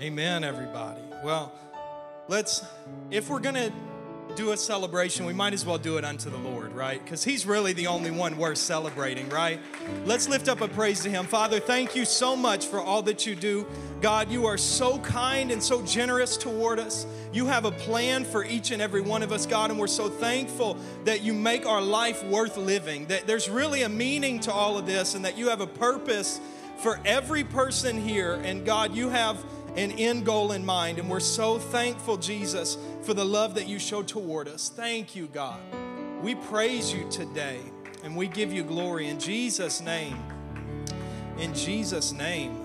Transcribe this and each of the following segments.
Amen, everybody. Well, let's, if we're going to do a celebration, we might as well do it unto the Lord, right? Because He's really the only one worth celebrating, right? Let's lift up a praise to Him. Father, thank you so much for all that you do. God, you are so kind and so generous toward us. You have a plan for each and every one of us, God, and we're so thankful that you make our life worth living, that there's really a meaning to all of this, and that you have a purpose for every person here. And God, you have an end goal in mind. And we're so thankful, Jesus, for the love that you show toward us. Thank you, God. We praise you today and we give you glory in Jesus' name. In Jesus' name.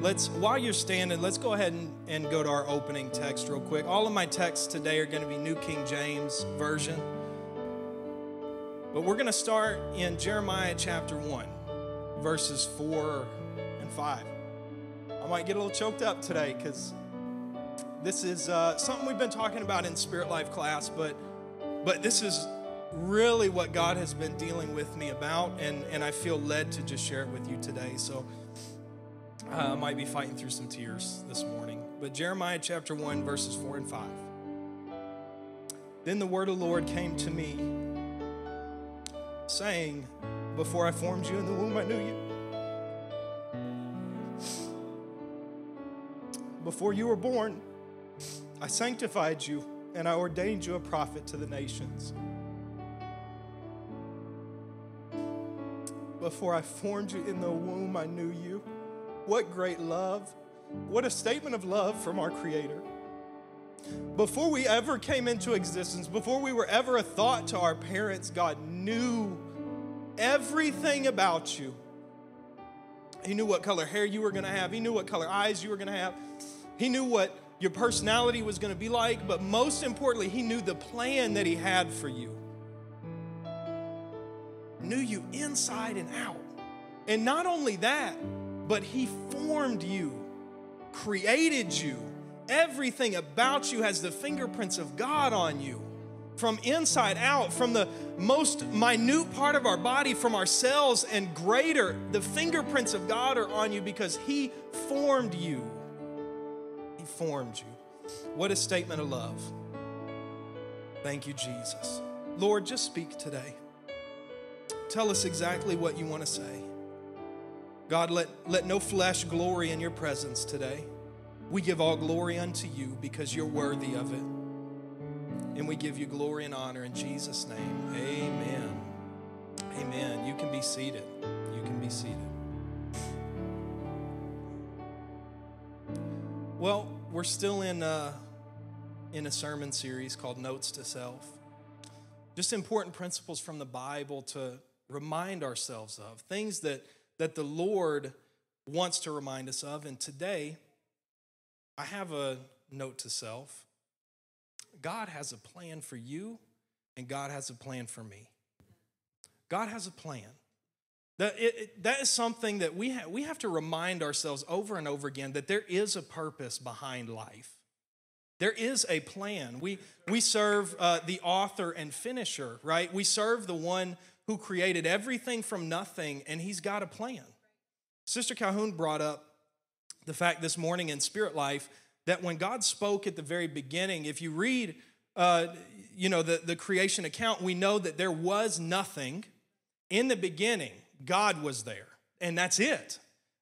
Let's, while you're standing, let's go ahead and, and go to our opening text real quick. All of my texts today are going to be New King James Version. But we're going to start in Jeremiah chapter 1, verses 4 and 5. I might get a little choked up today because this is uh, something we've been talking about in Spirit Life class, but but this is really what God has been dealing with me about, and, and I feel led to just share it with you today. So uh, I might be fighting through some tears this morning. But Jeremiah chapter 1, verses 4 and 5. Then the word of the Lord came to me, saying, Before I formed you in the womb, I knew you. Before you were born, I sanctified you and I ordained you a prophet to the nations. Before I formed you in the womb, I knew you. What great love! What a statement of love from our Creator. Before we ever came into existence, before we were ever a thought to our parents, God knew everything about you. He knew what color hair you were going to have, He knew what color eyes you were going to have, he knew what your personality was going to be like, but most importantly, He knew the plan that He had for you. Knew you inside and out. And not only that, but He formed you, created you. Everything about you has the fingerprints of God on you from inside out, from the most minute part of our body, from our cells and greater. The fingerprints of God are on you because He formed you. He formed you. What a statement of love. Thank you, Jesus. Lord, just speak today. Tell us exactly what you want to say. God, let, let no flesh glory in your presence today. We give all glory unto you because you're worthy of it. And we give you glory and honor in Jesus' name. Amen. Amen. You can be seated. You can be seated. Well, we're still in uh, in a sermon series called Notes to Self. Just important principles from the Bible to remind ourselves of things that that the Lord wants to remind us of. And today, I have a note to self. God has a plan for you, and God has a plan for me. God has a plan. That, it, it, that is something that we, ha- we have to remind ourselves over and over again that there is a purpose behind life. There is a plan. We, we serve uh, the author and finisher, right? We serve the one who created everything from nothing, and he's got a plan. Sister Calhoun brought up the fact this morning in Spirit Life that when God spoke at the very beginning, if you read, uh, you know, the, the creation account, we know that there was nothing in the beginning God was there, and that's it.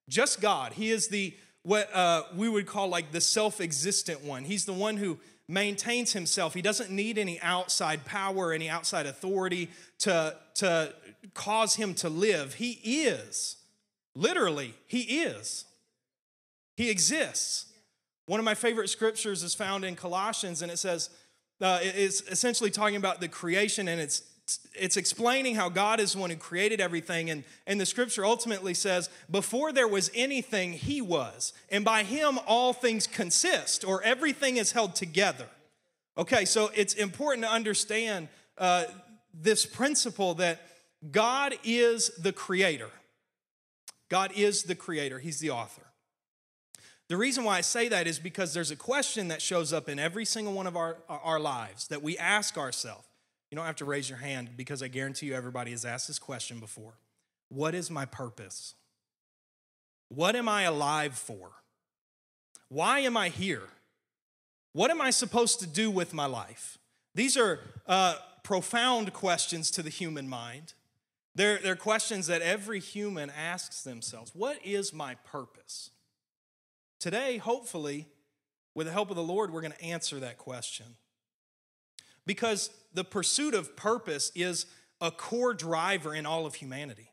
Just God. He is the what uh, we would call like the self-existent one. He's the one who maintains himself. He doesn't need any outside power, any outside authority to, to cause him to live. He is. Literally, he is. He exists. One of my favorite scriptures is found in Colossians, and it says, uh, it's essentially talking about the creation and it's it's explaining how God is the one who created everything. And, and the scripture ultimately says, before there was anything, He was. And by Him, all things consist, or everything is held together. Okay, so it's important to understand uh, this principle that God is the creator. God is the creator, He's the author. The reason why I say that is because there's a question that shows up in every single one of our, our lives that we ask ourselves you don't have to raise your hand because I guarantee you everybody has asked this question before. What is my purpose? What am I alive for? Why am I here? What am I supposed to do with my life? These are uh, profound questions to the human mind. They're, they're questions that every human asks themselves. What is my purpose? Today, hopefully, with the help of the Lord, we're going to answer that question. Because the pursuit of purpose is a core driver in all of humanity.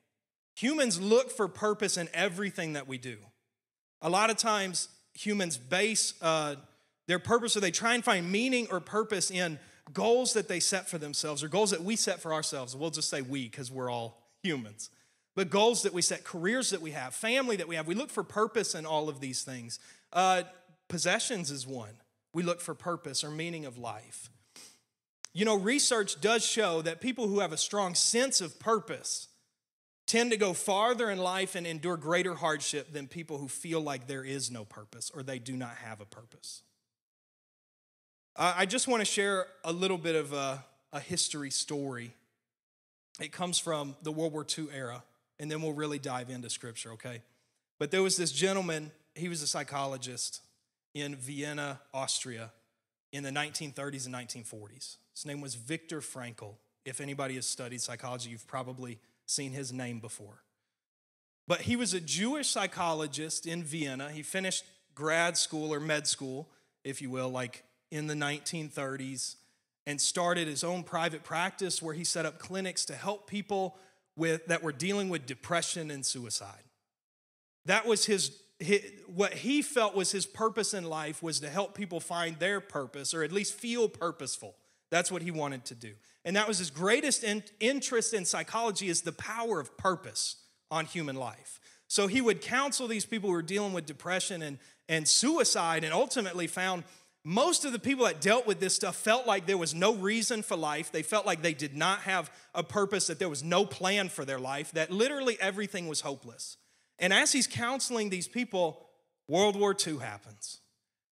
Humans look for purpose in everything that we do. A lot of times, humans base uh, their purpose or they try and find meaning or purpose in goals that they set for themselves or goals that we set for ourselves. We'll just say we because we're all humans. But goals that we set, careers that we have, family that we have, we look for purpose in all of these things. Uh, possessions is one. We look for purpose or meaning of life. You know, research does show that people who have a strong sense of purpose tend to go farther in life and endure greater hardship than people who feel like there is no purpose or they do not have a purpose. I just want to share a little bit of a, a history story. It comes from the World War II era, and then we'll really dive into scripture, okay? But there was this gentleman, he was a psychologist in Vienna, Austria, in the 1930s and 1940s. His name was Viktor Frankl. If anybody has studied psychology, you've probably seen his name before. But he was a Jewish psychologist in Vienna. He finished grad school or med school, if you will, like in the 1930s and started his own private practice where he set up clinics to help people with, that were dealing with depression and suicide. That was his, his, what he felt was his purpose in life was to help people find their purpose or at least feel purposeful. That's what he wanted to do. And that was his greatest in, interest in psychology is the power of purpose on human life. So he would counsel these people who were dealing with depression and, and suicide and ultimately found most of the people that dealt with this stuff felt like there was no reason for life. They felt like they did not have a purpose, that there was no plan for their life, that literally everything was hopeless. And as he's counseling these people, World War II happens.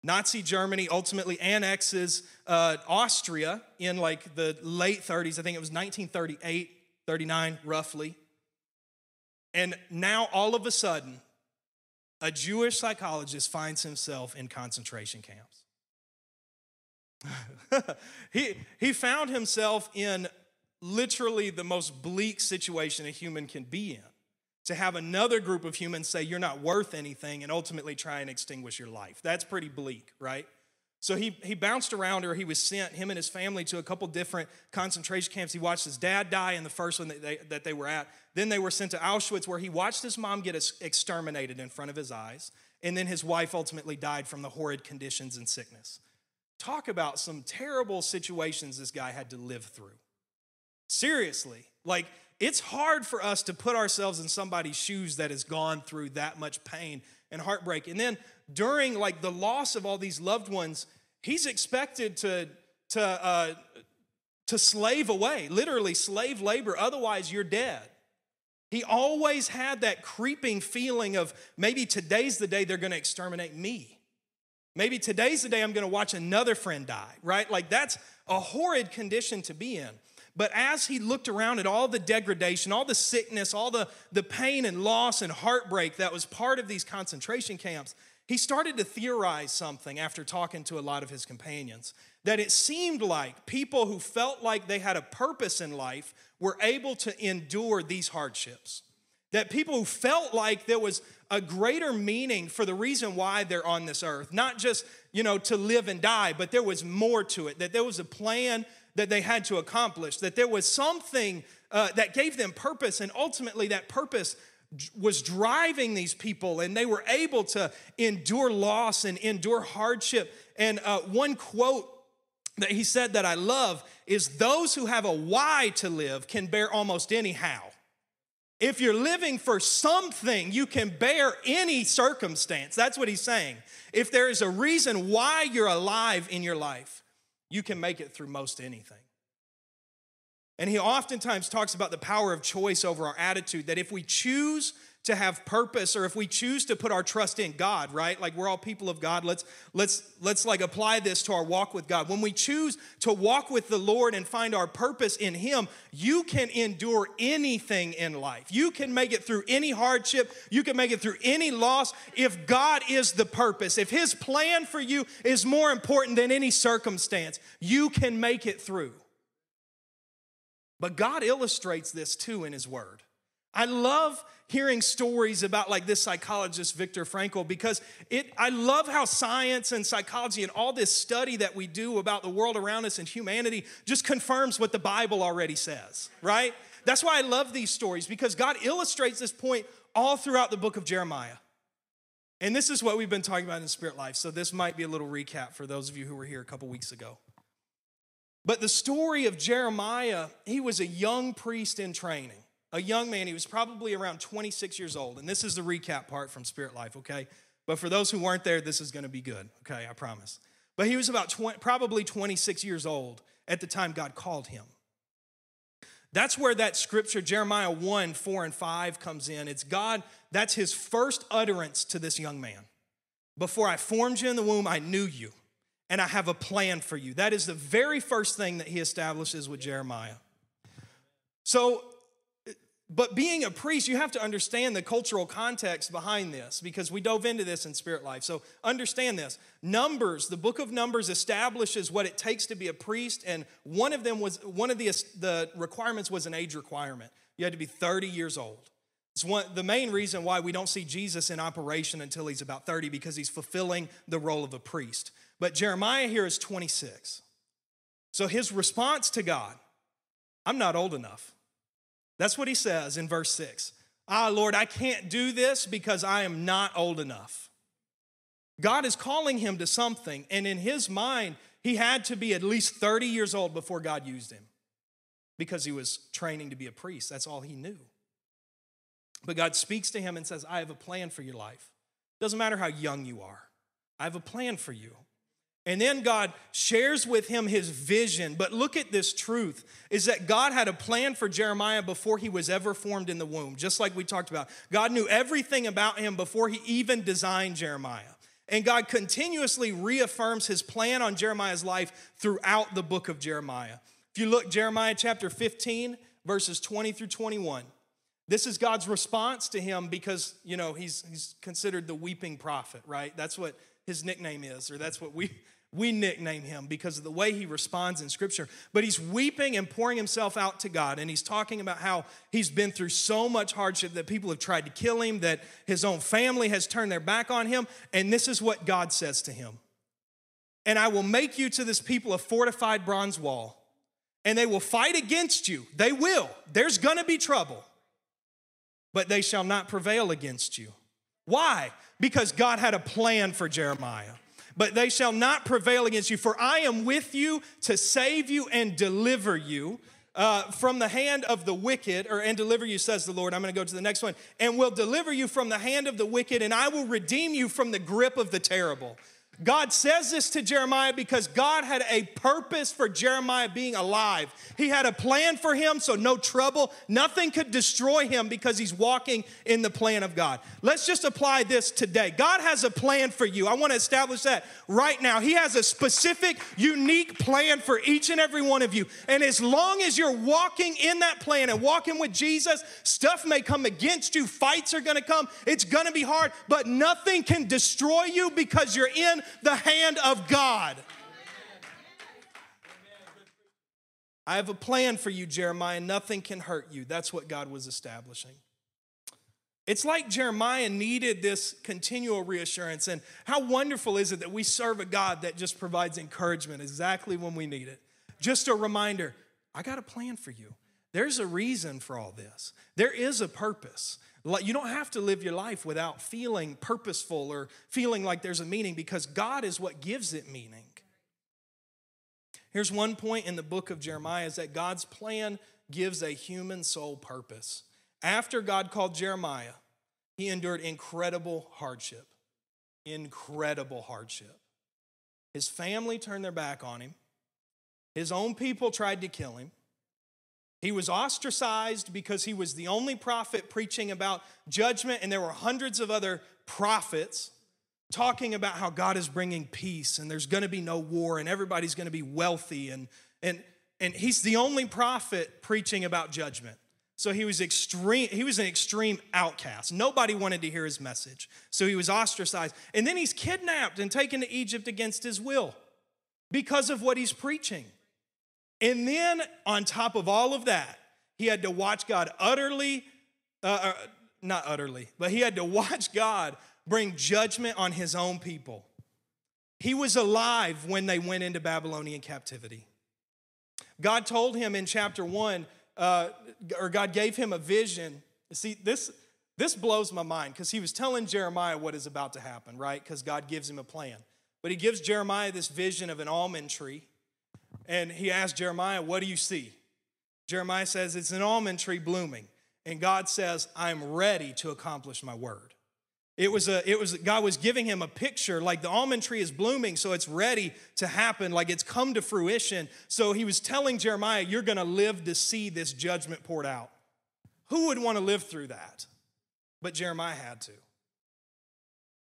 Nazi Germany ultimately annexes uh, Austria in like the late 30s. I think it was 1938, 39, roughly. And now all of a sudden, a Jewish psychologist finds himself in concentration camps. he, he found himself in literally the most bleak situation a human can be in. To have another group of humans say you're not worth anything and ultimately try and extinguish your life. That's pretty bleak, right? So he, he bounced around or he was sent, him and his family, to a couple different concentration camps. He watched his dad die in the first one that they, that they were at. Then they were sent to Auschwitz, where he watched his mom get exterminated in front of his eyes. And then his wife ultimately died from the horrid conditions and sickness. Talk about some terrible situations this guy had to live through. Seriously, like it's hard for us to put ourselves in somebody's shoes that has gone through that much pain and heartbreak. And then during like the loss of all these loved ones, he's expected to to uh, to slave away, literally slave labor. Otherwise, you're dead. He always had that creeping feeling of maybe today's the day they're going to exterminate me. Maybe today's the day I'm going to watch another friend die, right? Like that's a horrid condition to be in. But as he looked around at all the degradation, all the sickness, all the, the pain and loss and heartbreak that was part of these concentration camps, he started to theorize something after talking to a lot of his companions that it seemed like people who felt like they had a purpose in life were able to endure these hardships. That people who felt like there was a greater meaning for the reason why they're on this earth. Not just, you know, to live and die, but there was more to it, that there was a plan that they had to accomplish, that there was something uh, that gave them purpose, and ultimately that purpose was driving these people, and they were able to endure loss and endure hardship. And uh, one quote that he said that I love is those who have a why to live can bear almost any how. If you're living for something, you can bear any circumstance. That's what he's saying. If there is a reason why you're alive in your life, you can make it through most anything. And he oftentimes talks about the power of choice over our attitude, that if we choose to have purpose or if we choose to put our trust in God, right? Like we're all people of God. Let's let's let's like apply this to our walk with God. When we choose to walk with the Lord and find our purpose in him, you can endure anything in life. You can make it through any hardship, you can make it through any loss if God is the purpose. If his plan for you is more important than any circumstance, you can make it through. But God illustrates this too in his word. I love hearing stories about like this psychologist Viktor Frankl because it I love how science and psychology and all this study that we do about the world around us and humanity just confirms what the Bible already says, right? That's why I love these stories because God illustrates this point all throughout the book of Jeremiah. And this is what we've been talking about in Spirit Life. So this might be a little recap for those of you who were here a couple weeks ago. But the story of Jeremiah, he was a young priest in training a young man. He was probably around 26 years old. And this is the recap part from Spirit Life, okay? But for those who weren't there, this is going to be good, okay? I promise. But he was about 20, probably 26 years old at the time God called him. That's where that scripture, Jeremiah 1 4 and 5, comes in. It's God, that's his first utterance to this young man. Before I formed you in the womb, I knew you, and I have a plan for you. That is the very first thing that he establishes with Jeremiah. So but being a priest, you have to understand the cultural context behind this because we dove into this in spirit life. So understand this. Numbers, the book of Numbers establishes what it takes to be a priest, and one of them was one of the, the requirements was an age requirement. You had to be 30 years old. It's one, the main reason why we don't see Jesus in operation until he's about 30 because he's fulfilling the role of a priest. But Jeremiah here is 26. So his response to God, I'm not old enough. That's what he says in verse 6. Ah, Lord, I can't do this because I am not old enough. God is calling him to something, and in his mind, he had to be at least 30 years old before God used him because he was training to be a priest. That's all he knew. But God speaks to him and says, I have a plan for your life. Doesn't matter how young you are, I have a plan for you. And then God shares with him his vision. But look at this truth is that God had a plan for Jeremiah before he was ever formed in the womb, just like we talked about. God knew everything about him before he even designed Jeremiah. And God continuously reaffirms his plan on Jeremiah's life throughout the book of Jeremiah. If you look, Jeremiah chapter 15, verses 20 through 21. This is God's response to him because, you know, he's, he's considered the weeping prophet, right? That's what his nickname is, or that's what we we nickname him because of the way he responds in scripture. But he's weeping and pouring himself out to God. And he's talking about how he's been through so much hardship that people have tried to kill him, that his own family has turned their back on him. And this is what God says to him And I will make you to this people a fortified bronze wall, and they will fight against you. They will. There's gonna be trouble, but they shall not prevail against you. Why? Because God had a plan for Jeremiah but they shall not prevail against you. For I am with you to save you and deliver you. Uh, from the hand of the wicked, or and deliver you, says the Lord. I'm going to go to the next one. And will deliver you from the hand of the wicked, and I will redeem you from the grip of the terrible. God says this to Jeremiah because God had a purpose for Jeremiah being alive. He had a plan for him, so no trouble, nothing could destroy him because he's walking in the plan of God. Let's just apply this today. God has a plan for you. I want to establish that right now. He has a specific, unique plan for each and every one of you. And as long as you're walking in that plan and walking with Jesus, stuff may come against you, fights are going to come, it's going to be hard, but nothing can destroy you because you're in the hand of God. I have a plan for you, Jeremiah. Nothing can hurt you. That's what God was establishing. It's like Jeremiah needed this continual reassurance. And how wonderful is it that we serve a God that just provides encouragement exactly when we need it? Just a reminder I got a plan for you. There's a reason for all this, there is a purpose. You don't have to live your life without feeling purposeful or feeling like there's a meaning because God is what gives it meaning. Here's one point in the book of Jeremiah is that God's plan gives a human soul purpose. After God called Jeremiah, he endured incredible hardship. Incredible hardship. His family turned their back on him. His own people tried to kill him. He was ostracized because he was the only prophet preaching about judgment, and there were hundreds of other prophets talking about how God is bringing peace and there's going to be no war and everybody's going to be wealthy and and and he's the only prophet preaching about judgment. So he was extreme he was an extreme outcast. Nobody wanted to hear his message. So he was ostracized. And then he's kidnapped and taken to Egypt against his will because of what he's preaching. And then, on top of all of that, he had to watch God utterly, uh, uh, not utterly, but he had to watch God bring judgment on his own people. He was alive when they went into Babylonian captivity. God told him in chapter one, uh, or God gave him a vision. See, this, this blows my mind because he was telling Jeremiah what is about to happen, right? Because God gives him a plan. But he gives Jeremiah this vision of an almond tree and he asked Jeremiah, What do you see? Jeremiah says, It's an almond tree blooming. And God says, I'm ready to accomplish my word. It was a, it was, God was giving him a picture like the almond tree is blooming, so it's ready to happen, like it's come to fruition. So he was telling Jeremiah, You're gonna live to see this judgment poured out. Who would wanna live through that? But Jeremiah had to.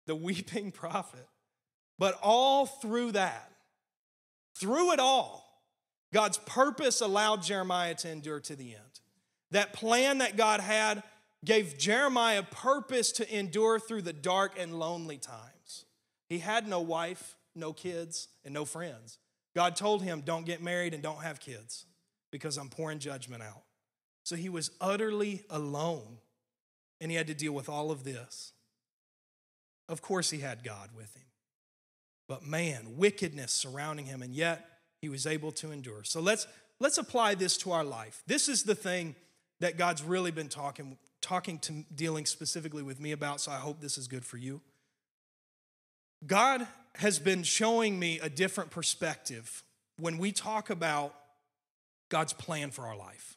The weeping prophet. But all through that, through it all, God's purpose allowed Jeremiah to endure to the end. That plan that God had gave Jeremiah purpose to endure through the dark and lonely times. He had no wife, no kids, and no friends. God told him, Don't get married and don't have kids because I'm pouring judgment out. So he was utterly alone and he had to deal with all of this. Of course, he had God with him. But man, wickedness surrounding him, and yet he was able to endure. So let's let's apply this to our life. This is the thing that God's really been talking talking to dealing specifically with me about, so I hope this is good for you. God has been showing me a different perspective when we talk about God's plan for our life.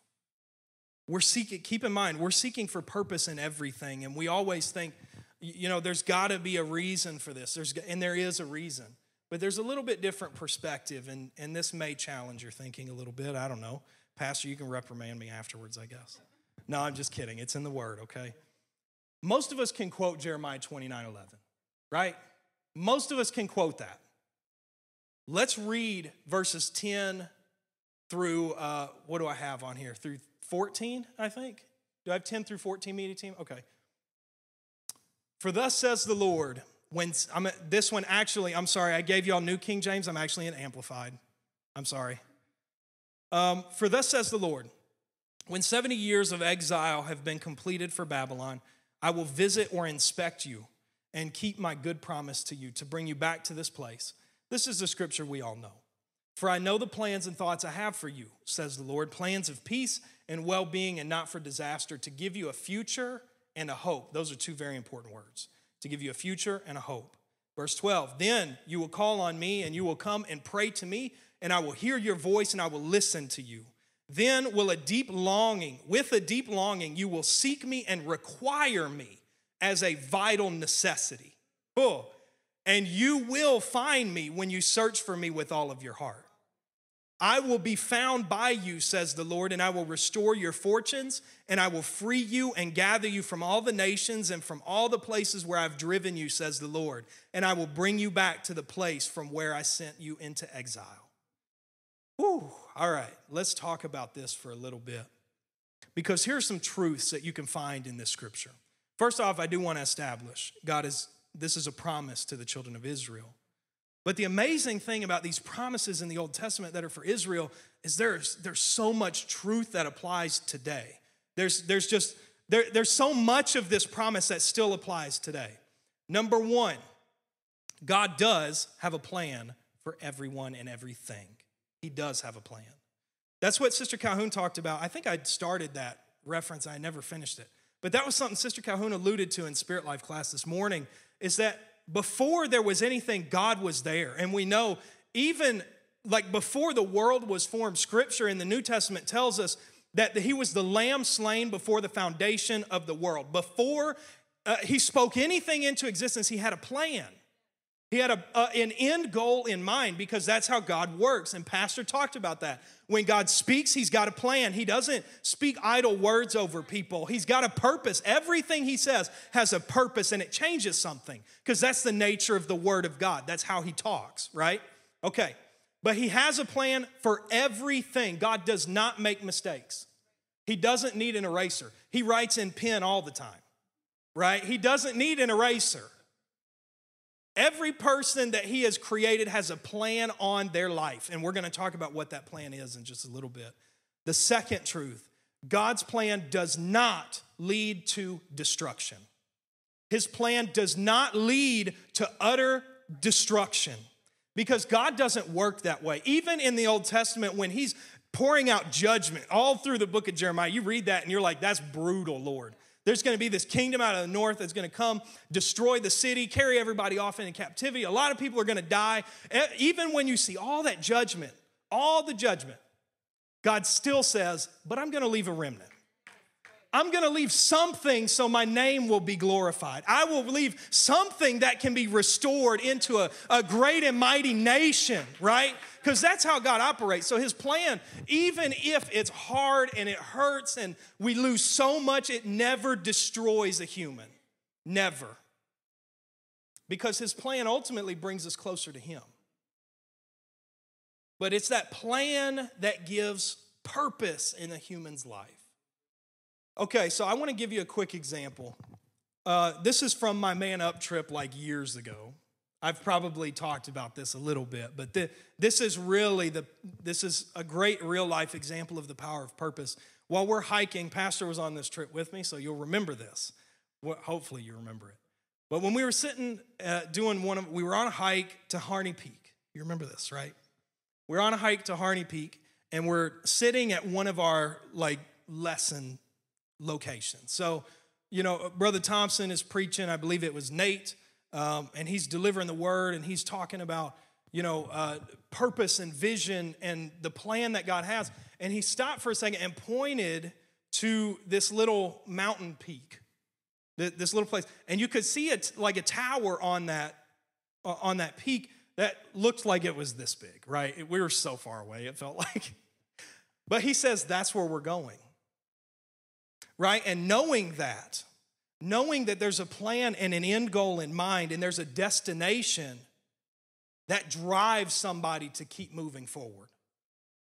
We're seeking, keep in mind, we're seeking for purpose in everything, and we always think, you know, there's got to be a reason for this. There's, and there is a reason. But there's a little bit different perspective, and, and this may challenge your thinking a little bit. I don't know. Pastor, you can reprimand me afterwards, I guess. No, I'm just kidding. It's in the Word, okay? Most of us can quote Jeremiah 29 11, right? Most of us can quote that. Let's read verses 10 through, uh, what do I have on here? Through 14, I think. Do I have 10 through 14 media team? Okay. For thus says the Lord, when I'm this one actually, I'm sorry, I gave y'all New King James. I'm actually in Amplified. I'm sorry. Um, for thus says the Lord, when 70 years of exile have been completed for Babylon, I will visit or inspect you and keep my good promise to you to bring you back to this place. This is the scripture we all know. For I know the plans and thoughts I have for you, says the Lord plans of peace and well being and not for disaster, to give you a future and a hope. Those are two very important words to give you a future and a hope. Verse 12, then you will call on me and you will come and pray to me, and I will hear your voice and I will listen to you. Then will a deep longing, with a deep longing, you will seek me and require me as a vital necessity. Oh, and you will find me when you search for me with all of your heart. I will be found by you, says the Lord, and I will restore your fortunes, and I will free you and gather you from all the nations and from all the places where I've driven you, says the Lord, and I will bring you back to the place from where I sent you into exile. Whew. All right, let's talk about this for a little bit. Because here's some truths that you can find in this scripture. First off, I do want to establish God is this is a promise to the children of Israel. But the amazing thing about these promises in the Old Testament that are for Israel is there's, there's so much truth that applies today. There's, there's just, there, there's so much of this promise that still applies today. Number one, God does have a plan for everyone and everything. He does have a plan. That's what Sister Calhoun talked about. I think I started that reference, I never finished it. But that was something Sister Calhoun alluded to in Spirit Life class this morning is that before there was anything, God was there. And we know even like before the world was formed, scripture in the New Testament tells us that he was the lamb slain before the foundation of the world. Before uh, he spoke anything into existence, he had a plan. He had a, an end goal in mind because that's how God works. And Pastor talked about that. When God speaks, He's got a plan. He doesn't speak idle words over people, He's got a purpose. Everything He says has a purpose and it changes something because that's the nature of the Word of God. That's how He talks, right? Okay. But He has a plan for everything. God does not make mistakes. He doesn't need an eraser. He writes in pen all the time, right? He doesn't need an eraser. Every person that he has created has a plan on their life, and we're going to talk about what that plan is in just a little bit. The second truth God's plan does not lead to destruction. His plan does not lead to utter destruction because God doesn't work that way. Even in the Old Testament, when He's pouring out judgment all through the book of Jeremiah, you read that and you're like, that's brutal, Lord. There's going to be this kingdom out of the north that's going to come, destroy the city, carry everybody off into captivity. A lot of people are going to die. Even when you see all that judgment, all the judgment, God still says, But I'm going to leave a remnant. I'm going to leave something so my name will be glorified. I will leave something that can be restored into a, a great and mighty nation, right? Because that's how God operates. So his plan, even if it's hard and it hurts and we lose so much, it never destroys a human. Never. Because his plan ultimately brings us closer to him. But it's that plan that gives purpose in a human's life. Okay, so I want to give you a quick example. Uh, this is from my Man Up trip like years ago. I've probably talked about this a little bit, but the, this is really the this is a great real life example of the power of purpose. While we're hiking, Pastor was on this trip with me, so you'll remember this. Well, hopefully, you remember it. But when we were sitting uh, doing one of, we were on a hike to Harney Peak. You remember this, right? We're on a hike to Harney Peak, and we're sitting at one of our like lesson location. So, you know, Brother Thompson is preaching, I believe it was Nate, um, and he's delivering the word and he's talking about, you know, uh, purpose and vision and the plan that God has. And he stopped for a second and pointed to this little mountain peak, this little place. And you could see it like a tower on that, uh, on that peak that looked like it was this big, right? We were so far away, it felt like. But he says that's where we're going right? And knowing that, knowing that there's a plan and an end goal in mind and there's a destination that drives somebody to keep moving forward.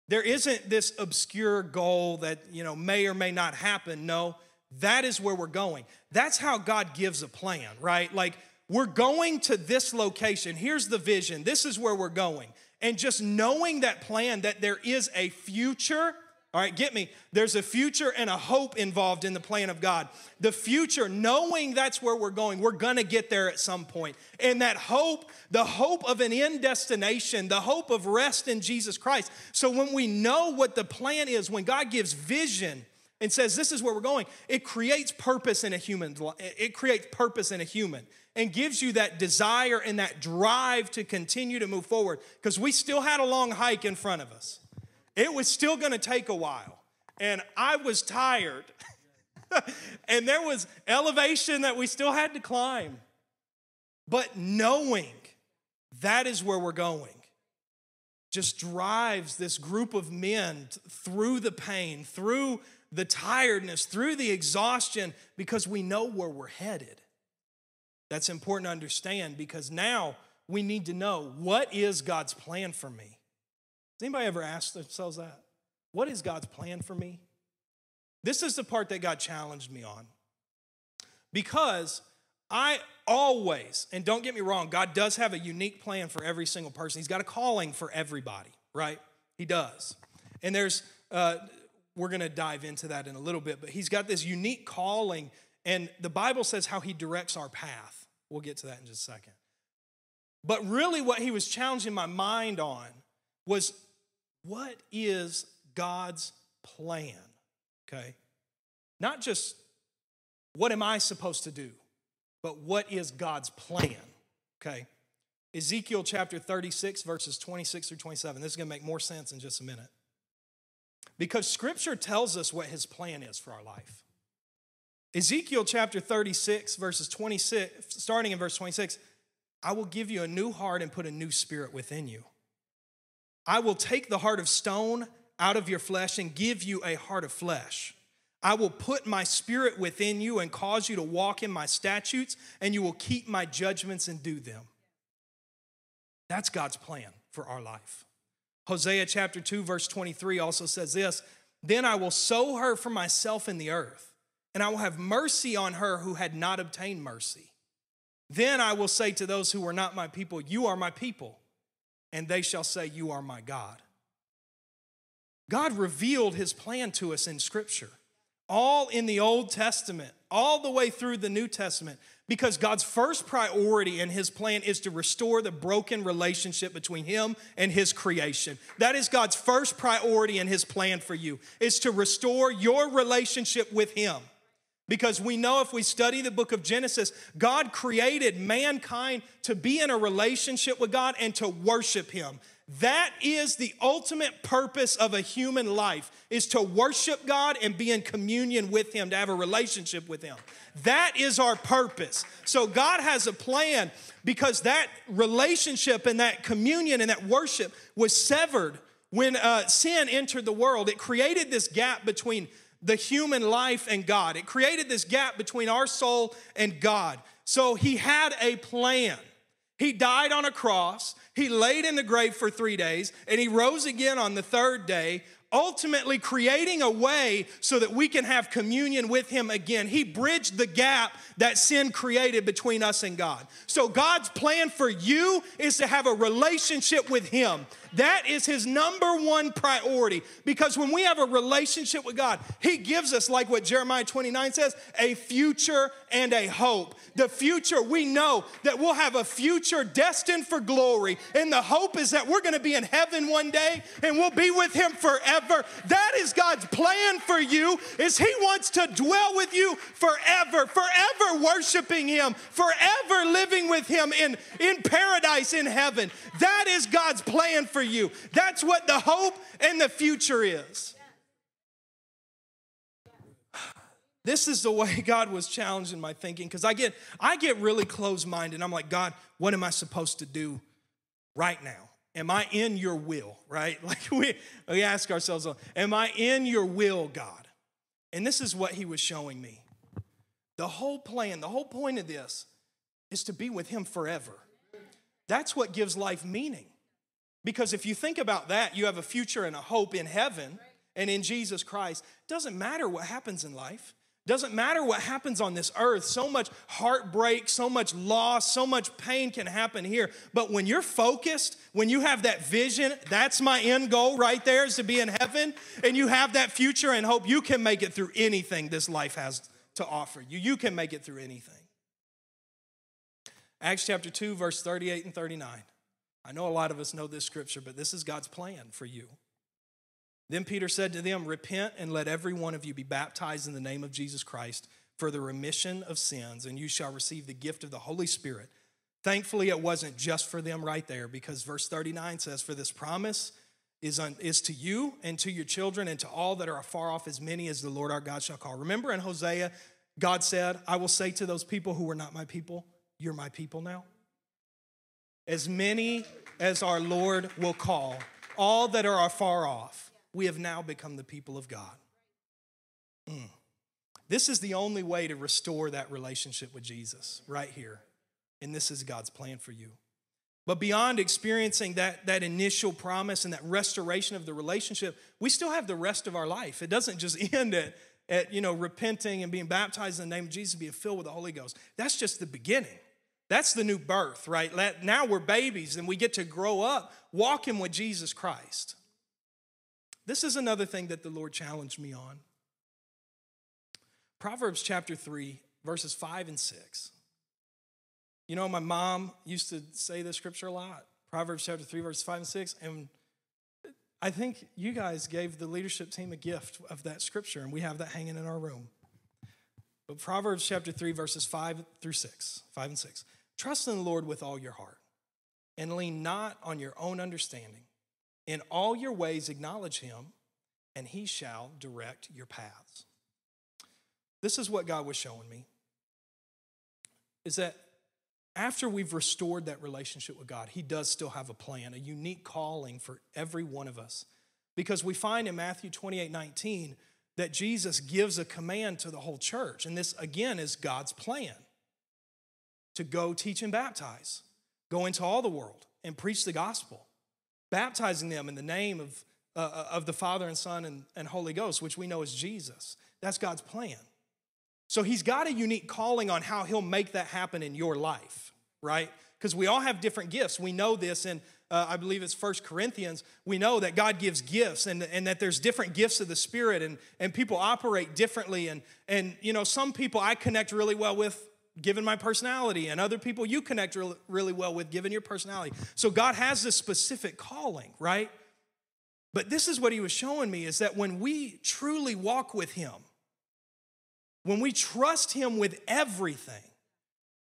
There isn't this obscure goal that, you know, may or may not happen. No, that is where we're going. That's how God gives a plan, right? Like we're going to this location. Here's the vision. This is where we're going. And just knowing that plan that there is a future all right, get me. There's a future and a hope involved in the plan of God. The future, knowing that's where we're going, we're gonna get there at some point. And that hope, the hope of an end destination, the hope of rest in Jesus Christ. So when we know what the plan is, when God gives vision and says this is where we're going, it creates purpose in a human. It creates purpose in a human and gives you that desire and that drive to continue to move forward because we still had a long hike in front of us. It was still going to take a while. And I was tired. and there was elevation that we still had to climb. But knowing that is where we're going just drives this group of men through the pain, through the tiredness, through the exhaustion, because we know where we're headed. That's important to understand because now we need to know what is God's plan for me? Has anybody ever asked themselves that? What is God's plan for me? This is the part that God challenged me on. Because I always, and don't get me wrong, God does have a unique plan for every single person. He's got a calling for everybody, right? He does. And there's, uh, we're going to dive into that in a little bit, but He's got this unique calling, and the Bible says how He directs our path. We'll get to that in just a second. But really, what He was challenging my mind on was what is God's plan? Okay? Not just what am I supposed to do, but what is God's plan? Okay? Ezekiel chapter 36, verses 26 through 27. This is going to make more sense in just a minute. Because scripture tells us what his plan is for our life. Ezekiel chapter 36, verses 26, starting in verse 26, I will give you a new heart and put a new spirit within you. I will take the heart of stone out of your flesh and give you a heart of flesh. I will put my spirit within you and cause you to walk in my statutes, and you will keep my judgments and do them. That's God's plan for our life. Hosea chapter 2, verse 23 also says this Then I will sow her for myself in the earth, and I will have mercy on her who had not obtained mercy. Then I will say to those who were not my people, You are my people, and they shall say, You are my God. God revealed his plan to us in Scripture, all in the Old Testament, all the way through the New Testament, because God's first priority in his plan is to restore the broken relationship between him and his creation. That is God's first priority in his plan for you, is to restore your relationship with him. Because we know if we study the book of Genesis, God created mankind to be in a relationship with God and to worship Him. That is the ultimate purpose of a human life is to worship God and be in communion with him, to have a relationship with him. That is our purpose. So God has a plan because that relationship and that communion and that worship was severed when uh, sin entered the world. It created this gap between the human life and God. It created this gap between our soul and God. So he had a plan. He died on a cross, he laid in the grave for three days, and he rose again on the third day ultimately creating a way so that we can have communion with Him again. He bridged the gap that sin created between us and God. So, God's plan for you is to have a relationship with Him. That is his number one priority because when we have a relationship with God, he gives us, like what Jeremiah 29 says, a future and a hope. The future, we know that we'll have a future destined for glory. And the hope is that we're going to be in heaven one day and we'll be with him forever. That is God's plan for you is he wants to dwell with you forever, forever worshiping him, forever living with him in, in paradise in heaven. That is God's plan for for you. That's what the hope and the future is. This is the way God was challenging my thinking because I get I get really closed-minded. I'm like, God, what am I supposed to do right now? Am I in your will? Right? Like we, we ask ourselves, am I in your will, God? And this is what he was showing me. The whole plan, the whole point of this is to be with him forever. That's what gives life meaning. Because if you think about that, you have a future and a hope in heaven and in Jesus Christ. Doesn't matter what happens in life. Doesn't matter what happens on this earth. So much heartbreak, so much loss, so much pain can happen here. But when you're focused, when you have that vision, that's my end goal right there is to be in heaven, and you have that future and hope, you can make it through anything this life has to offer you. You can make it through anything. Acts chapter 2, verse 38 and 39. I know a lot of us know this scripture, but this is God's plan for you. Then Peter said to them, Repent and let every one of you be baptized in the name of Jesus Christ for the remission of sins, and you shall receive the gift of the Holy Spirit. Thankfully, it wasn't just for them right there, because verse 39 says, For this promise is, un, is to you and to your children and to all that are afar off, as many as the Lord our God shall call. Remember in Hosea, God said, I will say to those people who were not my people, You're my people now as many as our Lord will call, all that are afar off, we have now become the people of God. Mm. This is the only way to restore that relationship with Jesus, right here. And this is God's plan for you. But beyond experiencing that, that initial promise and that restoration of the relationship, we still have the rest of our life. It doesn't just end at, at you know, repenting and being baptized in the name of Jesus, being filled with the Holy Ghost. That's just the beginning. That's the new birth, right? Now we're babies and we get to grow up walking with Jesus Christ. This is another thing that the Lord challenged me on. Proverbs chapter 3, verses 5 and 6. You know, my mom used to say this scripture a lot. Proverbs chapter 3, verses 5 and 6. And I think you guys gave the leadership team a gift of that scripture, and we have that hanging in our room. But Proverbs chapter 3, verses 5 through 6, 5 and 6. Trust in the Lord with all your heart and lean not on your own understanding. In all your ways, acknowledge him, and he shall direct your paths. This is what God was showing me is that after we've restored that relationship with God, He does still have a plan, a unique calling for every one of us. Because we find in Matthew 28 19 that Jesus gives a command to the whole church. And this, again, is God's plan to go teach and baptize, go into all the world and preach the gospel, baptizing them in the name of, uh, uh, of the Father and Son and, and Holy Ghost, which we know is Jesus. That's God's plan. So he's got a unique calling on how he'll make that happen in your life, right? Because we all have different gifts. We know this and. uh, I believe it's First Corinthians. We know that God gives gifts and, and that there's different gifts of the Spirit and, and people operate differently. And, and, you know, some people I connect really well with given my personality, and other people you connect really, well with given your personality. So God has this specific calling, right? But this is what he was showing me is that when we truly walk with him, when we trust him with everything,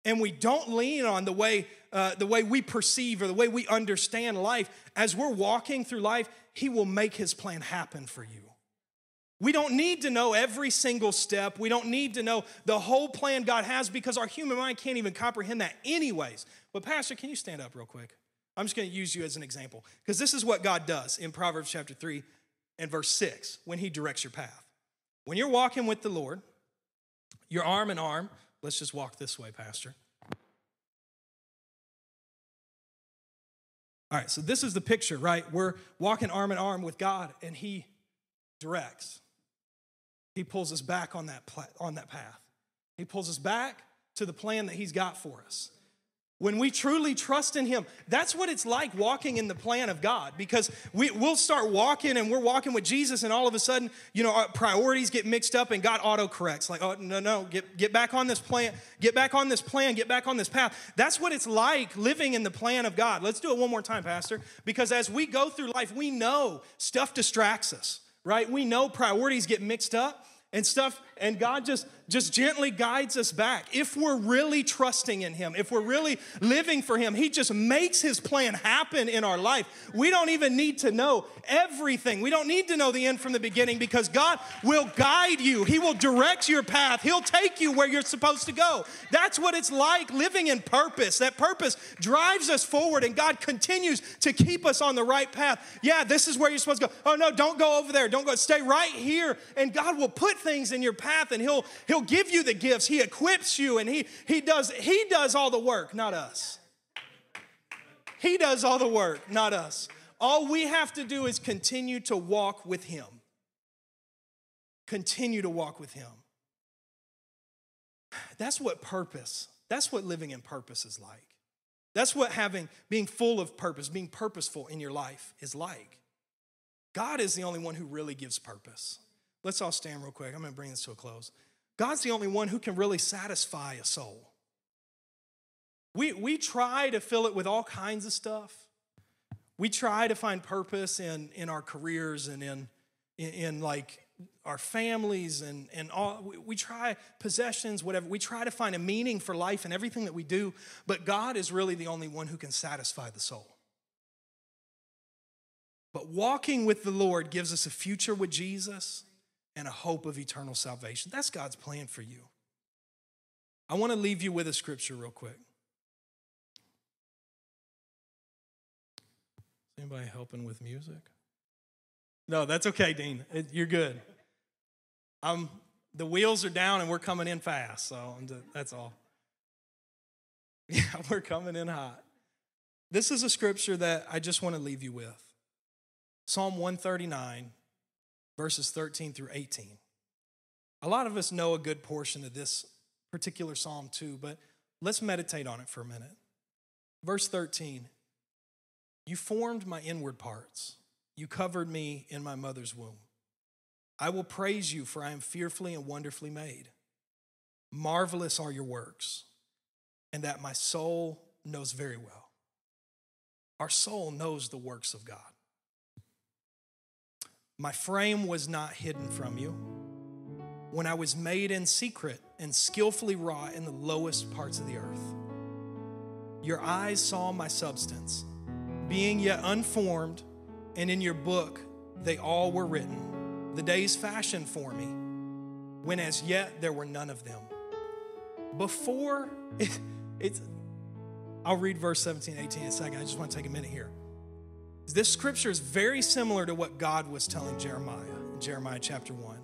and we don't lean on the way, uh, the way we perceive or the way we understand life, as we're walking through life, he will make his plan happen for you. We don't need to know every single step. We don't need to know the whole plan God has because our human mind can't even comprehend that, anyways. But, Pastor, can you stand up real quick? I'm just going to use you as an example because this is what God does in Proverbs chapter 3 and verse 6 when He directs your path. When you're walking with the Lord, you're arm in arm. Let's just walk this way, Pastor. All right, so this is the picture, right? We're walking arm in arm with God, and He directs. He pulls us back on that, on that path. He pulls us back to the plan that He's got for us. When we truly trust in Him, that's what it's like walking in the plan of God because we, we'll start walking and we're walking with Jesus, and all of a sudden, you know, our priorities get mixed up and God auto corrects. Like, oh, no, no, get, get back on this plan, get back on this plan, get back on this path. That's what it's like living in the plan of God. Let's do it one more time, Pastor, because as we go through life, we know stuff distracts us, right? We know priorities get mixed up and stuff and god just just gently guides us back. If we're really trusting in him if we're really living for him he just makes his plan happen in our life. We don't even need to know everything. We don't need to know the end from the beginning because god will guide you. He will direct your path. He'll take you where you're supposed to go. That's what it's like living in purpose. That purpose drives us forward and god continues to keep us on the right path. Yeah this is where you're supposed to go. Oh no don't go over there. Don't go. Stay right here and god will put things in your path and he'll he'll give you the gifts. He equips you and he he does he does all the work not us. He does all the work not us. All we have to do is continue to walk with him. Continue to walk with him. That's what purpose that's what living in purpose is like. That's what having being full of purpose being purposeful in your life is like. God is the only one who really gives purpose. Let's all stand real quick. I'm going to bring this to a close. God's the only one who can really satisfy a soul. We, we try to fill it with all kinds of stuff. We try to find purpose in, in our careers and in, in, in like our families and, and all. We, we try possessions, whatever. We try to find a meaning for life and everything that we do, but God is really the only one who can satisfy the soul. But walking with the Lord gives us a future with Jesus and a hope of eternal salvation. That's God's plan for you. I want to leave you with a scripture real quick. Is Anybody helping with music? No, that's okay, Dean. You're good. Um, the wheels are down and we're coming in fast, so that's all. Yeah, we're coming in hot. This is a scripture that I just want to leave you with Psalm 139, verses 13 through 18. A lot of us know a good portion of this particular psalm too, but let's meditate on it for a minute. Verse 13 You formed my inward parts, you covered me in my mother's womb. I will praise you, for I am fearfully and wonderfully made. Marvelous are your works, and that my soul knows very well. Our soul knows the works of God. My frame was not hidden from you. When I was made in secret and skillfully wrought in the lowest parts of the earth, your eyes saw my substance, being yet unformed, and in your book they all were written, the days fashioned for me, when as yet there were none of them. Before, it, it's, I'll read verse 17, 18 in a second. I just want to take a minute here. This scripture is very similar to what God was telling Jeremiah in Jeremiah chapter 1.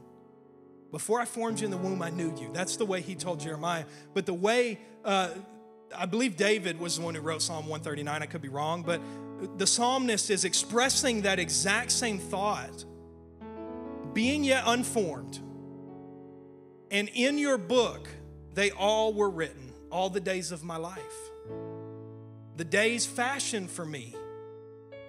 Before I formed you in the womb, I knew you. That's the way he told Jeremiah. But the way, uh, I believe David was the one who wrote Psalm 139. I could be wrong, but the psalmist is expressing that exact same thought. Being yet unformed, and in your book, they all were written, all the days of my life. The days fashioned for me,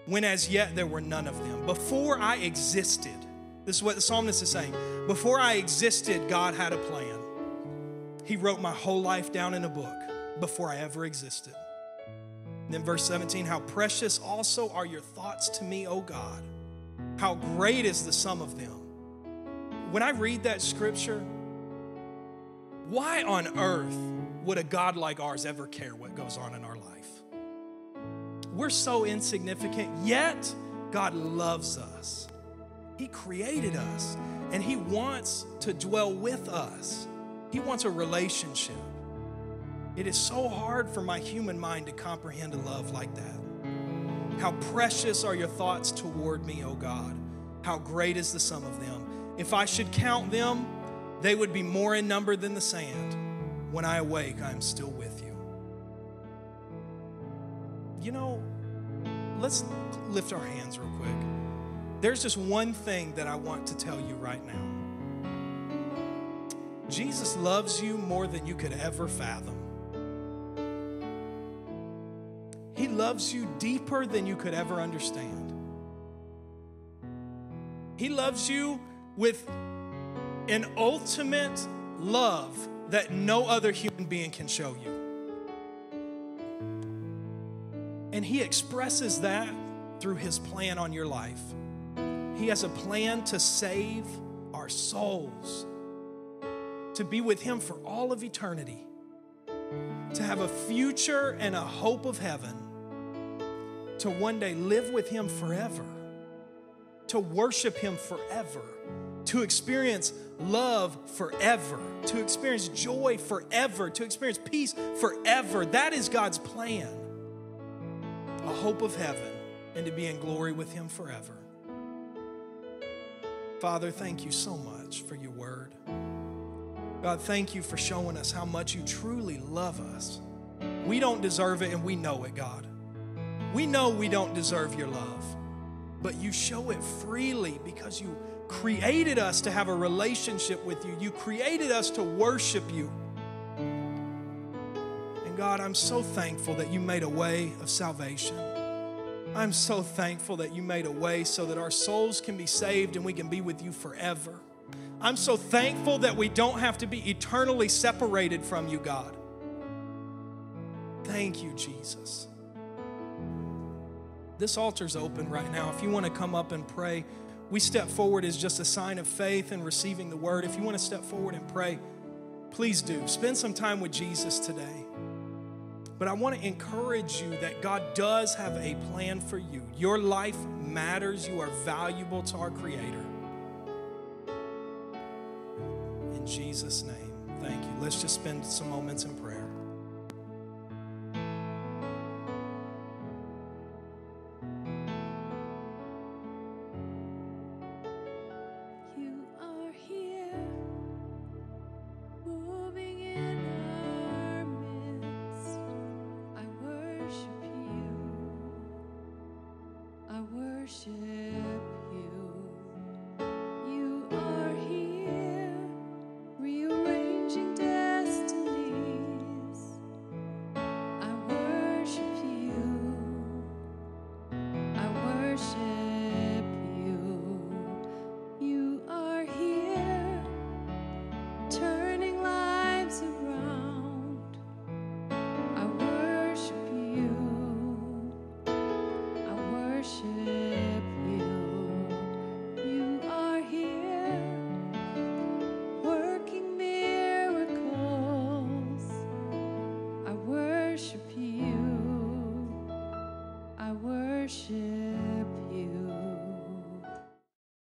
when as yet there were none of them. Before I existed, this is what the psalmist is saying. Before I existed, God had a plan. He wrote my whole life down in a book before I ever existed. And then verse 17, how precious also are your thoughts to me, O God. How great is the sum of them. When I read that scripture, why on earth would a God like ours ever care what goes on in our? We're so insignificant, yet God loves us. He created us and He wants to dwell with us. He wants a relationship. It is so hard for my human mind to comprehend a love like that. How precious are your thoughts toward me, O God. How great is the sum of them. If I should count them, they would be more in number than the sand. When I awake, I am still with you. You know, let's lift our hands real quick. There's just one thing that I want to tell you right now. Jesus loves you more than you could ever fathom. He loves you deeper than you could ever understand. He loves you with an ultimate love that no other human being can show you. And He expresses that through His plan on your life. He has a plan to save our souls, to be with Him for all of eternity, to have a future and a hope of heaven, to one day live with Him forever, to worship Him forever to experience love forever, to experience joy forever, to experience peace forever. That is God's plan. A hope of heaven and to be in glory with Him forever. Father, thank you so much for your word. God, thank you for showing us how much you truly love us. We don't deserve it and we know it, God. We know we don't deserve your love, but you show it freely because you created us to have a relationship with you. You created us to worship you. God, I'm so thankful that you made a way of salvation. I'm so thankful that you made a way so that our souls can be saved and we can be with you forever. I'm so thankful that we don't have to be eternally separated from you, God. Thank you, Jesus. This altar's open right now. If you want to come up and pray, we step forward as just a sign of faith and receiving the word. If you want to step forward and pray, please do. Spend some time with Jesus today. But I want to encourage you that God does have a plan for you. Your life matters, you are valuable to our Creator. In Jesus' name, thank you. Let's just spend some moments in prayer.